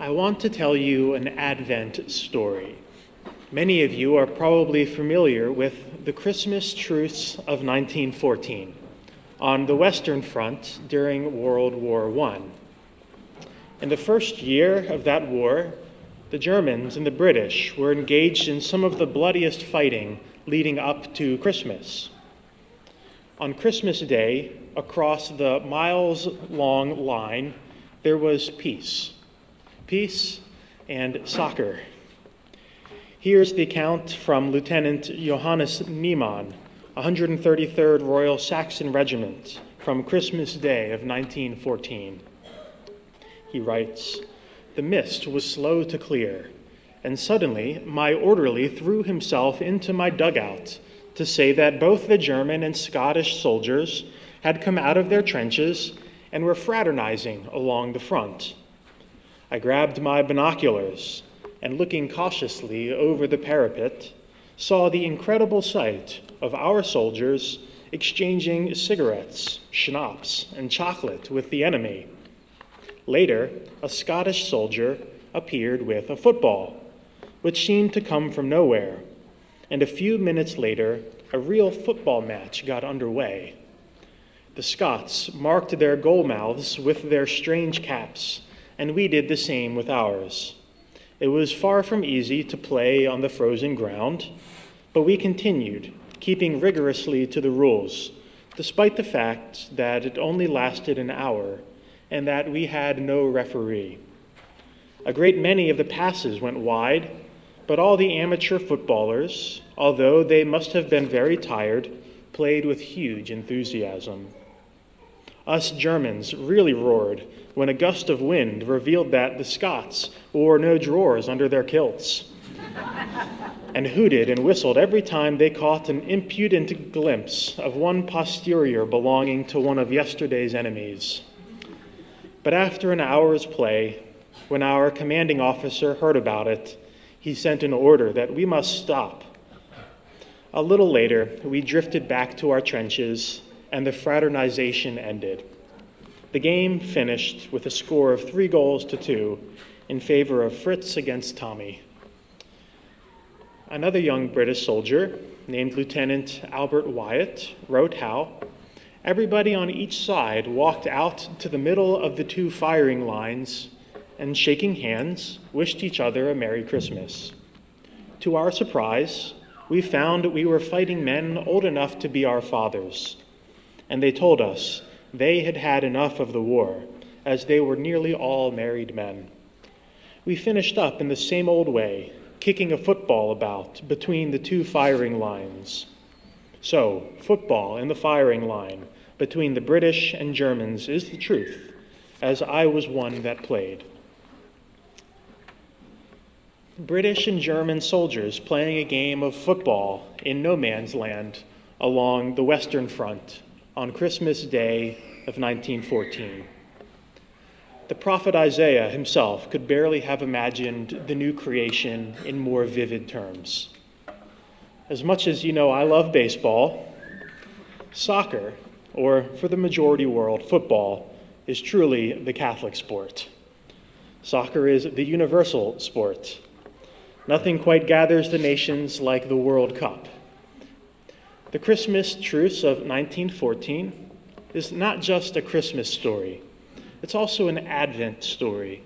I want to tell you an Advent story. Many of you are probably familiar with the Christmas truce of 1914 on the Western Front during World War I. In the first year of that war, the Germans and the British were engaged in some of the bloodiest fighting leading up to Christmas. On Christmas Day, across the miles long line, there was peace. Peace and soccer. Here's the account from Lieutenant Johannes Niemann, 133rd Royal Saxon Regiment, from Christmas Day of 1914. He writes The mist was slow to clear, and suddenly my orderly threw himself into my dugout to say that both the German and Scottish soldiers had come out of their trenches and were fraternizing along the front. I grabbed my binoculars and, looking cautiously over the parapet, saw the incredible sight of our soldiers exchanging cigarettes, schnapps, and chocolate with the enemy. Later, a Scottish soldier appeared with a football, which seemed to come from nowhere and a few minutes later, a real football match got underway. The Scots marked their goal mouths with their strange caps, and we did the same with ours. It was far from easy to play on the frozen ground, but we continued, keeping rigorously to the rules, despite the fact that it only lasted an hour and that we had no referee. A great many of the passes went wide, but all the amateur footballers, although they must have been very tired, played with huge enthusiasm. Us Germans really roared when a gust of wind revealed that the Scots wore no drawers under their kilts, and hooted and whistled every time they caught an impudent glimpse of one posterior belonging to one of yesterday's enemies. But after an hour's play, when our commanding officer heard about it, he sent an order that we must stop. A little later, we drifted back to our trenches, and the fraternization ended. The game finished with a score of three goals to two in favor of Fritz against Tommy. Another young British soldier, named Lieutenant Albert Wyatt, wrote how everybody on each side walked out to the middle of the two firing lines and shaking hands, wished each other a Merry Christmas. To our surprise, we found we were fighting men old enough to be our fathers, and they told us they had had enough of the war, as they were nearly all married men. We finished up in the same old way, kicking a football about between the two firing lines. So, football in the firing line between the British and Germans is the truth, as I was one that played. British and German soldiers playing a game of football in no man's land along the Western Front on Christmas Day of 1914. The prophet Isaiah himself could barely have imagined the new creation in more vivid terms. As much as you know, I love baseball, soccer, or for the majority world, football, is truly the Catholic sport. Soccer is the universal sport Nothing quite gathers the nations like the World Cup. The Christmas truce of 1914 is not just a Christmas story, it's also an Advent story.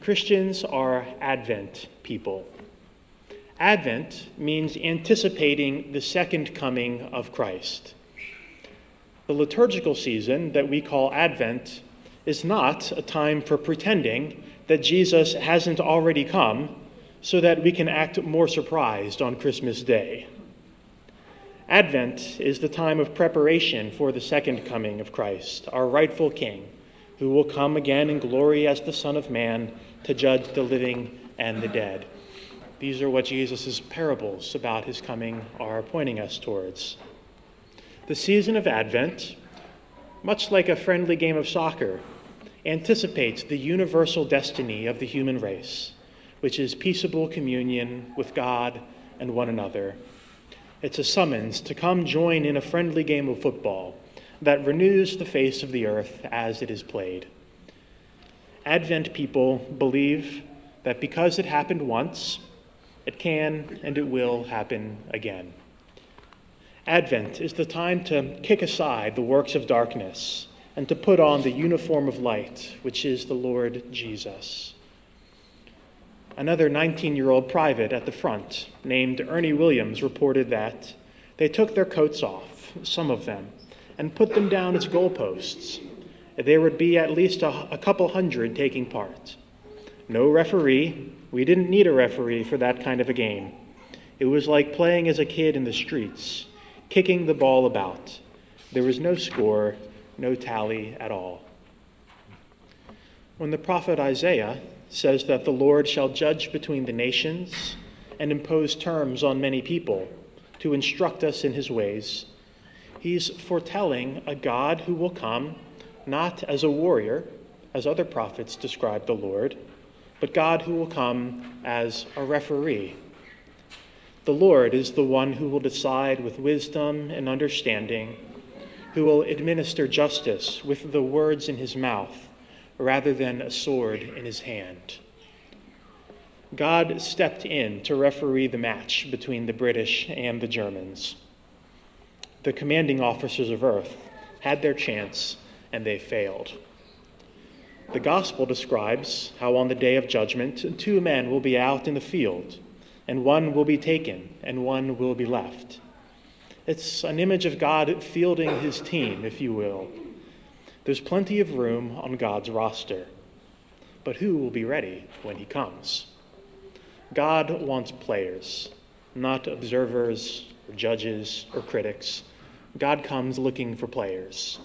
Christians are Advent people. Advent means anticipating the second coming of Christ. The liturgical season that we call Advent is not a time for pretending that Jesus hasn't already come so that we can act more surprised on Christmas Day. Advent is the time of preparation for the second coming of Christ, our rightful King, who will come again in glory as the Son of Man to judge the living and the dead. These are what Jesus' parables about his coming are pointing us towards. The season of Advent, much like a friendly game of soccer, anticipates the universal destiny of the human race which is peaceable communion with God and one another. It's a summons to come join in a friendly game of football that renews the face of the earth as it is played. Advent people believe that because it happened once, it can and it will happen again. Advent is the time to kick aside the works of darkness and to put on the uniform of light, which is the Lord Jesus. Another 19 year old private at the front, named Ernie Williams, reported that they took their coats off, some of them, and put them down as goalposts. There would be at least a, a couple hundred taking part. No referee. We didn't need a referee for that kind of a game. It was like playing as a kid in the streets, kicking the ball about. There was no score, no tally at all. When the prophet Isaiah says that the Lord shall judge between the nations and impose terms on many people to instruct us in his ways, he's foretelling a God who will come not as a warrior, as other prophets describe the Lord, but God who will come as a referee. The Lord is the one who will decide with wisdom and understanding, who will administer justice with the words in his mouth rather than a sword in his hand. God stepped in to referee the match between the British and the Germans. The commanding officers of Earth had their chance and they failed. The gospel describes how on the day of judgment, two men will be out in the field, and one will be taken, and one will be left. It's an image of God fielding his team, if you will. There's plenty of room on God's roster. But who will be ready when he comes? God wants players, not observers or judges or critics. God comes looking for players.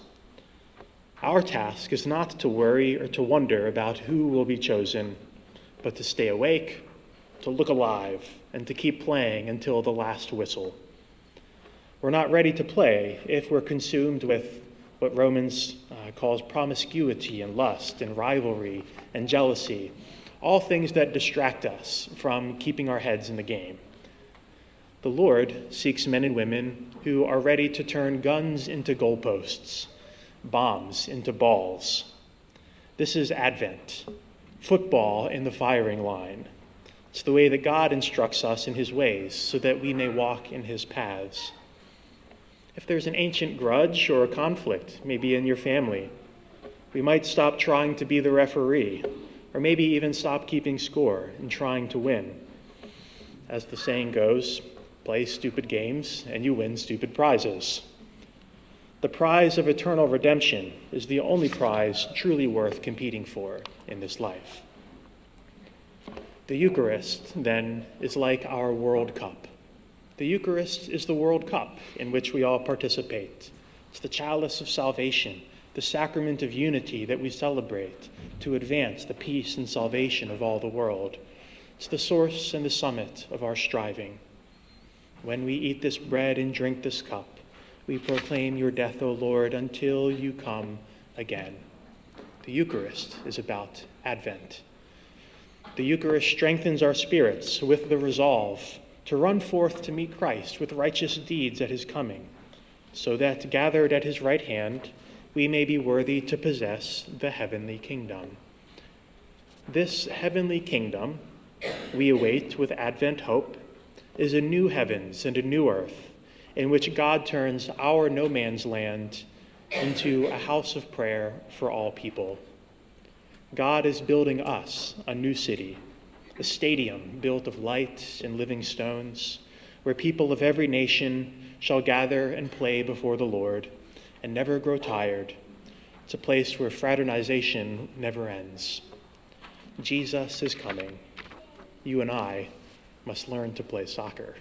Our task is not to worry or to wonder about who will be chosen, but to stay awake, to look alive, and to keep playing until the last whistle. We're not ready to play if we're consumed with what Romans uh, calls promiscuity and lust and rivalry and jealousy, all things that distract us from keeping our heads in the game. The Lord seeks men and women who are ready to turn guns into goalposts, bombs into balls. This is Advent, football in the firing line. It's the way that God instructs us in his ways so that we may walk in his paths. If there's an ancient grudge or a conflict, maybe in your family, we might stop trying to be the referee, or maybe even stop keeping score and trying to win. As the saying goes, play stupid games and you win stupid prizes. The prize of eternal redemption is the only prize truly worth competing for in this life. The Eucharist, then, is like our World Cup. The Eucharist is the World Cup in which we all participate. It's the chalice of salvation, the sacrament of unity that we celebrate to advance the peace and salvation of all the world. It's the source and the summit of our striving. When we eat this bread and drink this cup, we proclaim your death, O Lord, until you come again. The Eucharist is about Advent. The Eucharist strengthens our spirits with the resolve to run forth to meet Christ with righteous deeds at his coming, so that, gathered at his right hand, we may be worthy to possess the heavenly kingdom. This heavenly kingdom we await with Advent hope is a new heavens and a new earth in which God turns our no man's land into a house of prayer for all people. God is building us a new city a stadium built of light and living stones, where people of every nation shall gather and play before the Lord and never grow tired. It's a place where fraternization never ends. Jesus is coming. You and I must learn to play soccer.